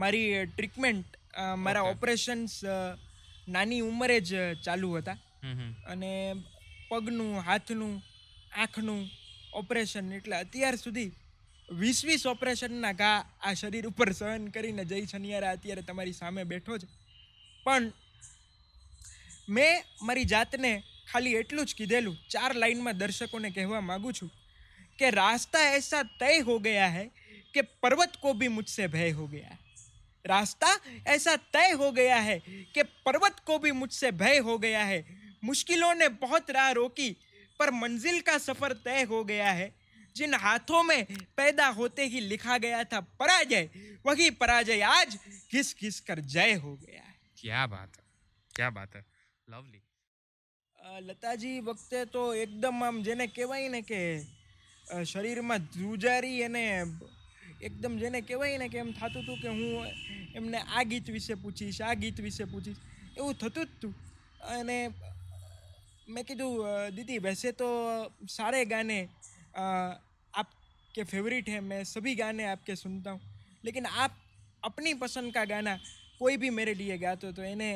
મારી ટ્રીટમેન્ટ મારા ઓપરેશન્સ નાની ઉંમરે જ ચાલુ હતા અને પગનું હાથનું આંખનું ઓપરેશન એટલે અત્યાર સુધી વીસ વીસ ઓપરેશનના ઘા આ શરીર ઉપર સહન કરીને જય શનિયારા અત્યારે તમારી સામે બેઠો છે પણ મેં મારી જાતને ખાલી એટલું જ કીધેલું ચાર લાઈનમાં દર્શકોને કહેવા માગું છું કે રાસ્તા એસા તય હો ગયા હૈ કે પર્વત કો ભી મુજસે ભય હો ગયા रास्ता ऐसा तय हो गया है कि पर्वत को भी मुझसे भय हो गया है मुश्किलों ने बहुत राह रोकी पर मंजिल का सफ़र तय हो गया है जिन हाथों में पैदा होते ही लिखा गया था पराजय वही पराजय आज घिस घिस कर जय हो गया है क्या बात है क्या बात है लवली लता जी वक्त तो एकदम એકદમ આમ कहवाई કહેવાય ને शरीर में जुजारी અને એકદમ જેણે કેવાઈને કે એમ થાતતુ કે હું એમને આ ગીત વિશે પૂછી શા ગીત વિશે પૂછી એવું થતું તું અને મે કીધું દીતી બસે તો سارے ગીને આપ કે ફેવરીટ હે મે સભી ગીને આપ કે સુનતા હું લેકિન આપ અપની પસંદ કા ગાના કોઈ ભી મેરે દીયેગા તો તો એને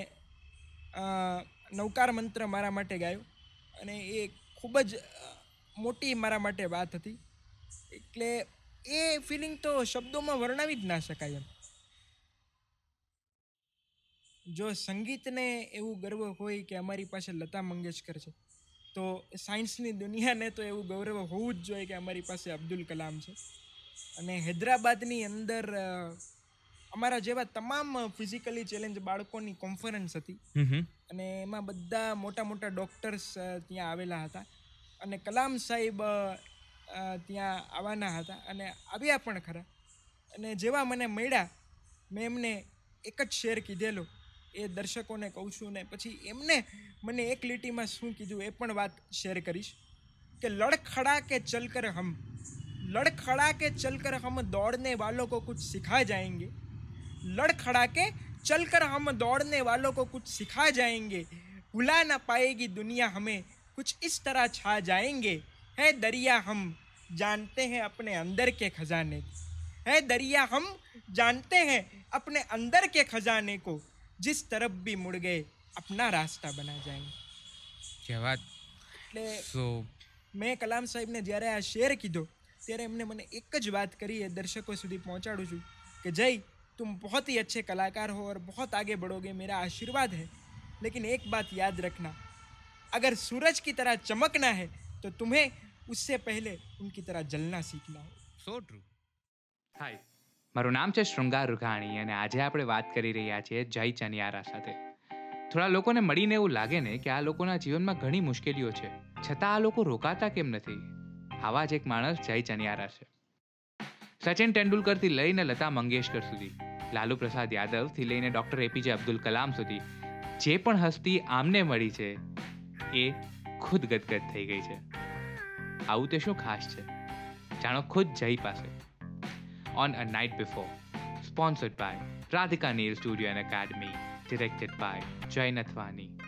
નોકર મંત્ર મારા માટે ગાયો અને એ ખૂબ જ મોટી મારા માટે વાત હતી એટલે એ ફિલિંગ તો શબ્દોમાં વર્ણવી જ ના શકાય એમ જો સંગીતને એવું ગર્વ હોય કે અમારી પાસે લતા મંગેશકર છે તો સાયન્સની દુનિયાને તો એવું ગૌરવ હોવું જ જોઈએ કે અમારી પાસે અબ્દુલ કલામ છે અને હૈદરાબાદની અંદર અમારા જેવા તમામ ફિઝિકલી ચેલેન્જ બાળકોની કોન્ફરન્સ હતી અને એમાં બધા મોટા મોટા ડોક્ટર્સ ત્યાં આવેલા હતા અને કલામ સાહેબ ત્યાં આવવાના હતા અને અભિયા પણ ખરા અને જેવા મને મળ્યા મે એમને એક જ શેર કીધેલો એ દર્શકોને કહો છું ને પછી એમને મને એક લીટીમાં શું કીધું એ પણ વાત શેર કરીશ કે લડખડા કે ચલકર હમ લડખડા કે ચલકર હમ દોડને वालों को कुछ सिखाए जाएंगे लड़खड़ा के चलकर हम दौड़ने वालों को कुछ सिखाए जाएंगे बुला ना पाएगी दुनिया हमें कुछ इस तरह छा जाएंगे है दरिया हम जानते हैं अपने अंदर के खजाने को है दरिया हम जानते हैं अपने अंदर के खजाने को जिस तरफ भी मुड़ गए अपना रास्ता बना जाएंगे क्या बात એટલે સો મેં કલામ સાહેબને જ્યારે આ શેર કીધો ત્યારે એમને મને बात करी है दर्शकों सुधी पहुँचाड़ू સુધી कि जय तुम बहुत ही अच्छे कलाकार हो और बहुत आगे बढ़ोगे मेरा आशीर्वाद है लेकिन एक बात याद रखना अगर सूरज की तरह चमकना है તો तुम्हें उससे પહેલે ઉનકી તરહ જલના સીખના હો સો ટ્રુ હાય મારું નામ છે શૃંગાર રૂઘાણી અને આજે આપણે વાત કરી રહ્યા છીએ જય ચનિયારા સાથે થોડા લોકોને મળીને એવું લાગે ને કે આ લોકોના જીવનમાં ઘણી મુશ્કેલીઓ છે છતાં આ લોકો રોકાતા કેમ નથી આવા જ એક માણસ જય ચનિયારા છે સચિન તેંડુલકરથી લઈને લતા મંગેશકર સુધી લાલુ પ્રસાદ યાદવથી લઈને ડૉક્ટર એપીજે અબ્દુલ કલામ સુધી જે પણ હસ્તી આમને મળી છે એ ખુદ ગદગદ થઈ ગઈ છે આવું તે શું ખાસ છે જાણો ખુદ જય પાસે on a night before sponsored by Radhika Neel studio and academy directed by Jay Nathwani